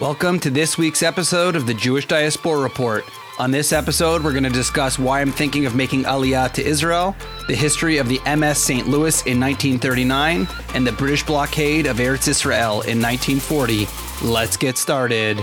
Welcome to this week's episode of the Jewish Diaspora Report. On this episode, we're going to discuss why I'm thinking of making Aliyah to Israel, the history of the MS St. Louis in 1939, and the British blockade of Eretz Israel in 1940. Let's get started.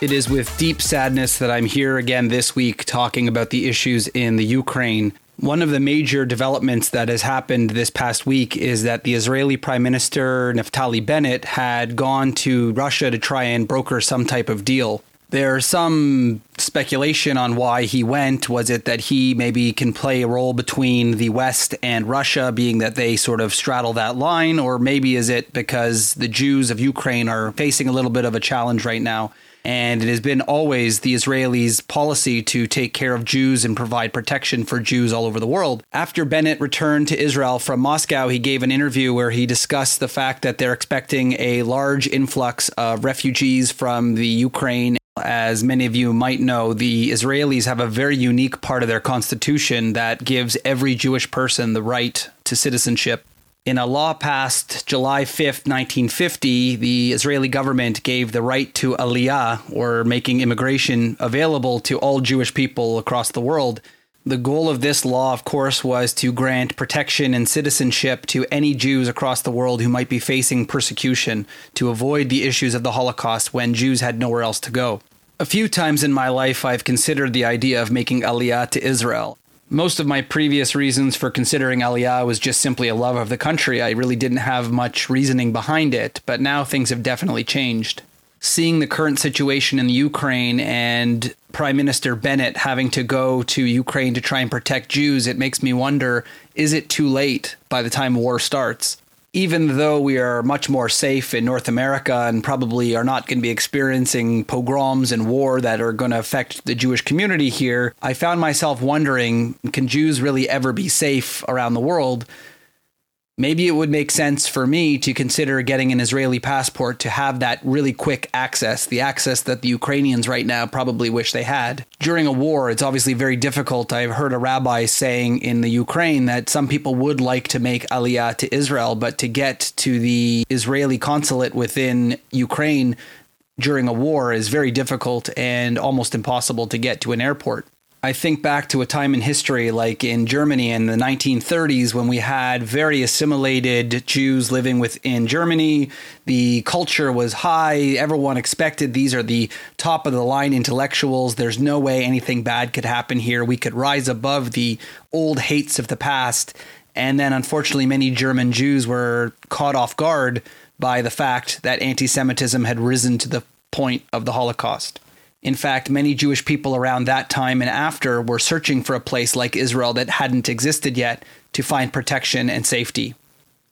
It is with deep sadness that I'm here again this week talking about the issues in the Ukraine. One of the major developments that has happened this past week is that the Israeli Prime Minister Naftali Bennett had gone to Russia to try and broker some type of deal. There's some speculation on why he went. Was it that he maybe can play a role between the West and Russia, being that they sort of straddle that line? Or maybe is it because the Jews of Ukraine are facing a little bit of a challenge right now? And it has been always the Israelis' policy to take care of Jews and provide protection for Jews all over the world. After Bennett returned to Israel from Moscow, he gave an interview where he discussed the fact that they're expecting a large influx of refugees from the Ukraine as many of you might know, the Israelis have a very unique part of their constitution that gives every Jewish person the right to citizenship in a law passed July 5th, 1950, the Israeli government gave the right to aliyah, or making immigration available to all Jewish people across the world. The goal of this law, of course, was to grant protection and citizenship to any Jews across the world who might be facing persecution, to avoid the issues of the Holocaust when Jews had nowhere else to go. A few times in my life, I've considered the idea of making aliyah to Israel. Most of my previous reasons for considering Aliyah was just simply a love of the country. I really didn't have much reasoning behind it, but now things have definitely changed. Seeing the current situation in Ukraine and Prime Minister Bennett having to go to Ukraine to try and protect Jews, it makes me wonder is it too late by the time war starts? Even though we are much more safe in North America and probably are not going to be experiencing pogroms and war that are going to affect the Jewish community here, I found myself wondering can Jews really ever be safe around the world? Maybe it would make sense for me to consider getting an Israeli passport to have that really quick access, the access that the Ukrainians right now probably wish they had. During a war, it's obviously very difficult. I've heard a rabbi saying in the Ukraine that some people would like to make aliyah to Israel, but to get to the Israeli consulate within Ukraine during a war is very difficult and almost impossible to get to an airport. I think back to a time in history like in Germany in the 1930s when we had very assimilated Jews living within Germany. The culture was high. Everyone expected these are the top of the line intellectuals. There's no way anything bad could happen here. We could rise above the old hates of the past. And then, unfortunately, many German Jews were caught off guard by the fact that anti Semitism had risen to the point of the Holocaust. In fact, many Jewish people around that time and after were searching for a place like Israel that hadn't existed yet to find protection and safety.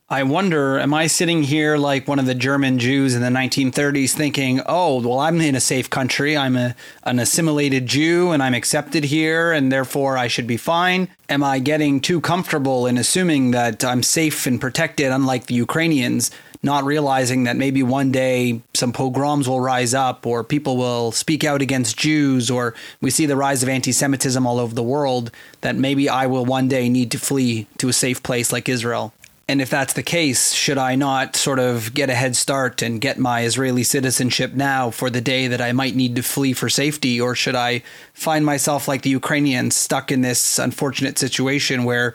I wonder, am I sitting here like one of the German Jews in the 1930s thinking, oh, well, I'm in a safe country. I'm a, an assimilated Jew and I'm accepted here and therefore I should be fine? Am I getting too comfortable in assuming that I'm safe and protected, unlike the Ukrainians, not realizing that maybe one day some pogroms will rise up or people will speak out against Jews or we see the rise of anti Semitism all over the world, that maybe I will one day need to flee to a safe place like Israel. And if that's the case, should I not sort of get a head start and get my Israeli citizenship now for the day that I might need to flee for safety? Or should I find myself like the Ukrainians stuck in this unfortunate situation where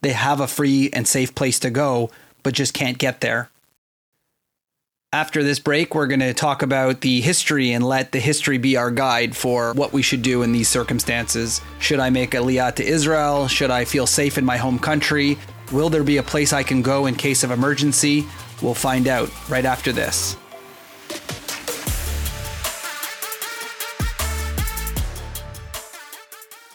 they have a free and safe place to go, but just can't get there? After this break, we're going to talk about the history and let the history be our guide for what we should do in these circumstances. Should I make a aliyah to Israel? Should I feel safe in my home country? Will there be a place I can go in case of emergency? We'll find out right after this.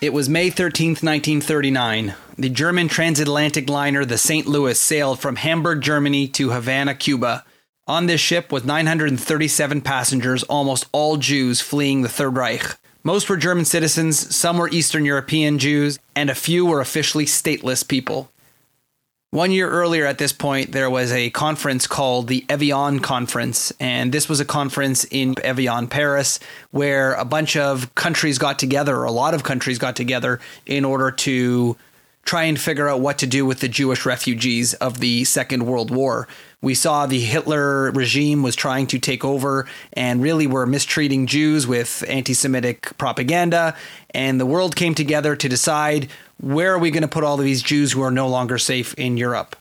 It was May 13, 1939. The German transatlantic liner the St. Louis sailed from Hamburg, Germany to Havana, Cuba. On this ship was 937 passengers, almost all Jews fleeing the Third Reich. Most were German citizens, some were Eastern European Jews, and a few were officially stateless people. One year earlier at this point, there was a conference called the Evian Conference, and this was a conference in Evian, Paris, where a bunch of countries got together, or a lot of countries got together, in order to try and figure out what to do with the Jewish refugees of the Second World War. We saw the Hitler regime was trying to take over and really were mistreating Jews with anti Semitic propaganda. And the world came together to decide where are we going to put all of these Jews who are no longer safe in Europe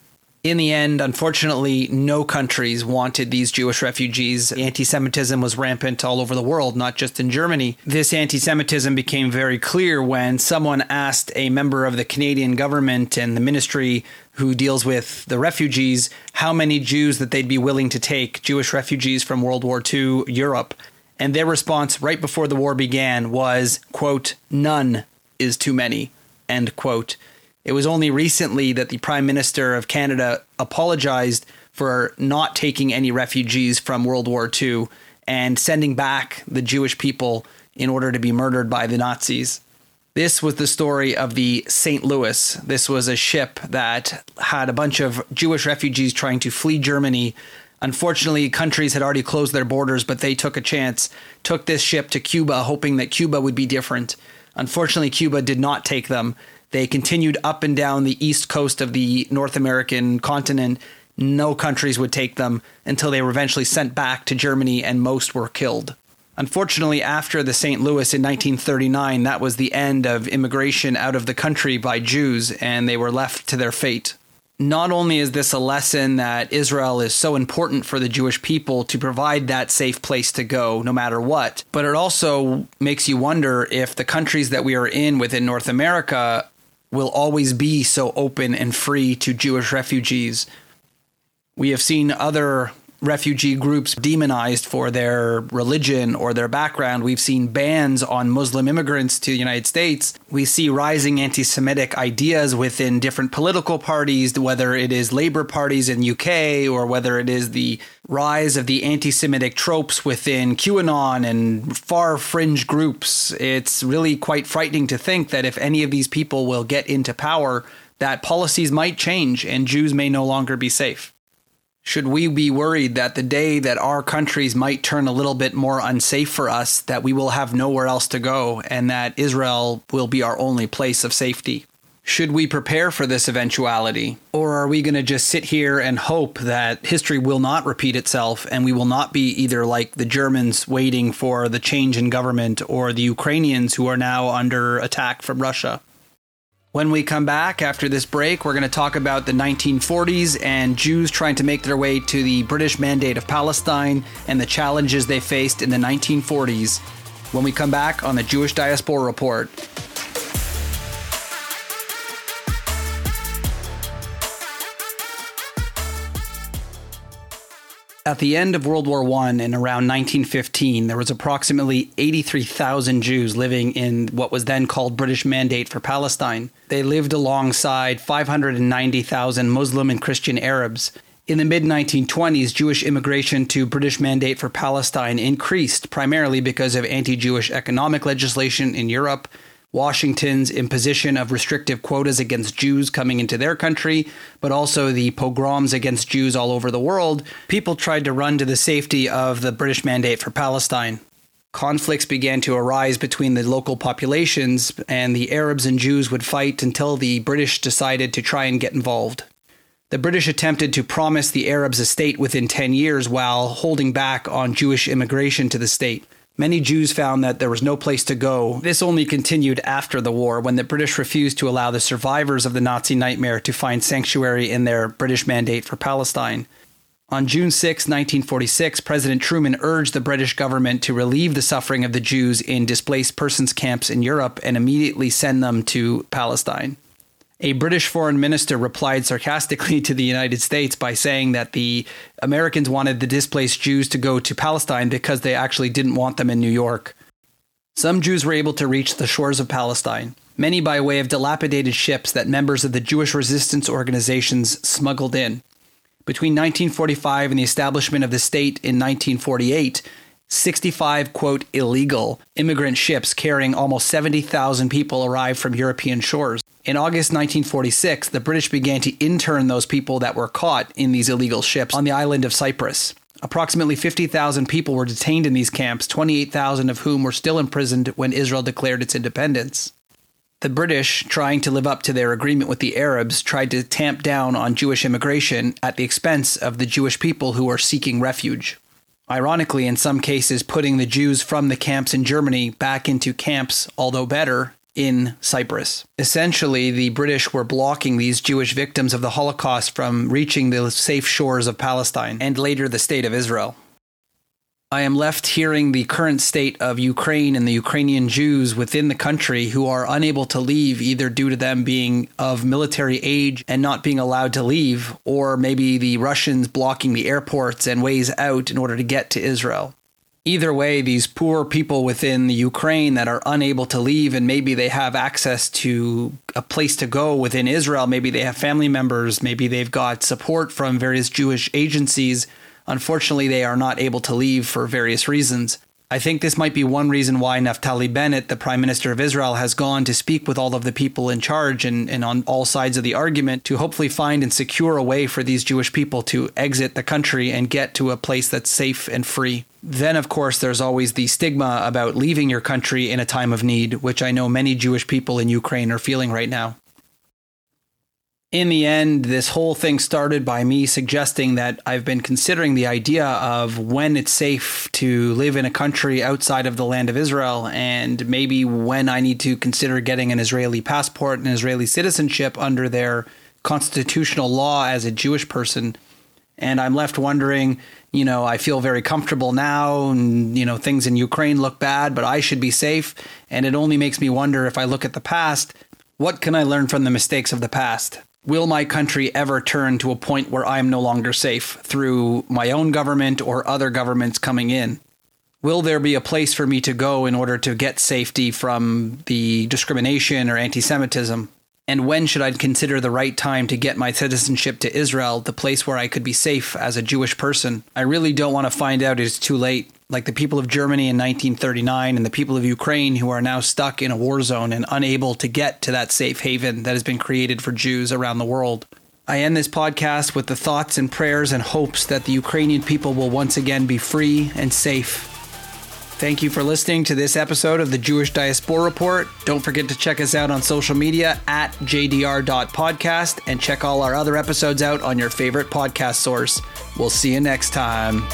in the end, unfortunately, no countries wanted these Jewish refugees. Anti Semitism was rampant all over the world, not just in Germany. This anti Semitism became very clear when someone asked a member of the Canadian government and the ministry who deals with the refugees how many Jews that they'd be willing to take, Jewish refugees from World War II Europe. And their response right before the war began was, quote, none is too many, end quote. It was only recently that the Prime Minister of Canada apologized for not taking any refugees from World War II and sending back the Jewish people in order to be murdered by the Nazis. This was the story of the St. Louis. This was a ship that had a bunch of Jewish refugees trying to flee Germany. Unfortunately, countries had already closed their borders, but they took a chance, took this ship to Cuba, hoping that Cuba would be different. Unfortunately, Cuba did not take them, they continued up and down the east coast of the North American continent. No countries would take them until they were eventually sent back to Germany, and most were killed. Unfortunately, after the St. Louis in 1939, that was the end of immigration out of the country by Jews, and they were left to their fate. Not only is this a lesson that Israel is so important for the Jewish people to provide that safe place to go no matter what, but it also makes you wonder if the countries that we are in within North America will always be so open and free to Jewish refugees. We have seen other refugee groups demonized for their religion or their background. We've seen bans on Muslim immigrants to the United States. We see rising anti Semitic ideas within different political parties, whether it is Labour parties in UK or whether it is the rise of the anti Semitic tropes within QAnon and far fringe groups. It's really quite frightening to think that if any of these people will get into power, that policies might change and Jews may no longer be safe. Should we be worried that the day that our countries might turn a little bit more unsafe for us, that we will have nowhere else to go and that Israel will be our only place of safety? Should we prepare for this eventuality? Or are we going to just sit here and hope that history will not repeat itself and we will not be either like the Germans waiting for the change in government or the Ukrainians who are now under attack from Russia? When we come back after this break, we're going to talk about the 1940s and Jews trying to make their way to the British Mandate of Palestine and the challenges they faced in the 1940s. When we come back on the Jewish Diaspora Report. At the end of World War I in around 1915, there was approximately 83,000 Jews living in what was then called British Mandate for Palestine. They lived alongside 590,000 Muslim and Christian Arabs. In the mid 1920s, Jewish immigration to British Mandate for Palestine increased primarily because of anti Jewish economic legislation in Europe Washington's imposition of restrictive quotas against Jews coming into their country, but also the pogroms against Jews all over the world, people tried to run to the safety of the British mandate for Palestine. Conflicts began to arise between the local populations, and the Arabs and Jews would fight until the British decided to try and get involved. The British attempted to promise the Arabs a state within 10 years while holding back on Jewish immigration to the state. Many Jews found that there was no place to go. This only continued after the war when the British refused to allow the survivors of the Nazi nightmare to find sanctuary in their British mandate for Palestine. On June 6, 1946, President Truman urged the British government to relieve the suffering of the Jews in displaced persons camps in Europe and immediately send them to Palestine. A British foreign minister replied sarcastically to the United States by saying that the Americans wanted the displaced Jews to go to Palestine because they actually didn't want them in New York. Some Jews were able to reach the shores of Palestine, many by way of dilapidated ships that members of the Jewish resistance organizations smuggled in. Between 1945 and the establishment of the state in 1948, 65, quote, illegal immigrant ships carrying almost 70,000 people arrived from European shores. In August 1946, the British began to intern those people that were caught in these illegal ships on the island of Cyprus. Approximately 50,000 people were detained in these camps, 28,000 of whom were still imprisoned when Israel declared its independence. The British, trying to live up to their agreement with the Arabs, tried to tamp down on Jewish immigration at the expense of the Jewish people who were seeking refuge. Ironically, in some cases, putting the Jews from the camps in Germany back into camps, although better, in Cyprus. Essentially, the British were blocking these Jewish victims of the Holocaust from reaching the safe shores of Palestine and later the state of Israel. I am left hearing the current state of Ukraine and the Ukrainian Jews within the country who are unable to leave, either due to them being of military age and not being allowed to leave, or maybe the Russians blocking the airports and ways out in order to get to Israel. Either way, these poor people within the Ukraine that are unable to leave, and maybe they have access to a place to go within Israel, maybe they have family members, maybe they've got support from various Jewish agencies. Unfortunately, they are not able to leave for various reasons. I think this might be one reason why Naftali Bennett, the Prime Minister of Israel, has gone to speak with all of the people in charge and, and on all sides of the argument to hopefully find and secure a way for these Jewish people to exit the country and get to a place that's safe and free. Then, of course, there's always the stigma about leaving your country in a time of need, which I know many Jewish people in Ukraine are feeling right now in the end, this whole thing started by me suggesting that I've been considering the idea of when it's safe to live in a country outside of the land of Israel, and maybe when I need to consider getting an Israeli passport and Israeli citizenship under their constitutional law as a Jewish person. And I'm left wondering, you know, I feel very comfortable now, and, you know, things in Ukraine look bad, but I should be safe. And it only makes me wonder if I look at the past, what can I learn from the mistakes of the past? Will my country ever turn to a point where I'm no longer safe through my own government or other governments coming in? Will there be a place for me to go in order to get safety from the discrimination or anti Semitism? And when should I consider the right time to get my citizenship to Israel, the place where I could be safe as a Jewish person? I really don't want to find out it's too late like the people of Germany in 1939 and the people of Ukraine who are now stuck in a war zone and unable to get to that safe haven that has been created for Jews around the world. I end this podcast with the thoughts and prayers and hopes that the Ukrainian people will once again be free and safe. Thank you for listening to this episode of the Jewish Diaspora Report. Don't forget to check us out on social media at jdr.podcast and check all our other episodes out on your favorite podcast source. We'll see you next time.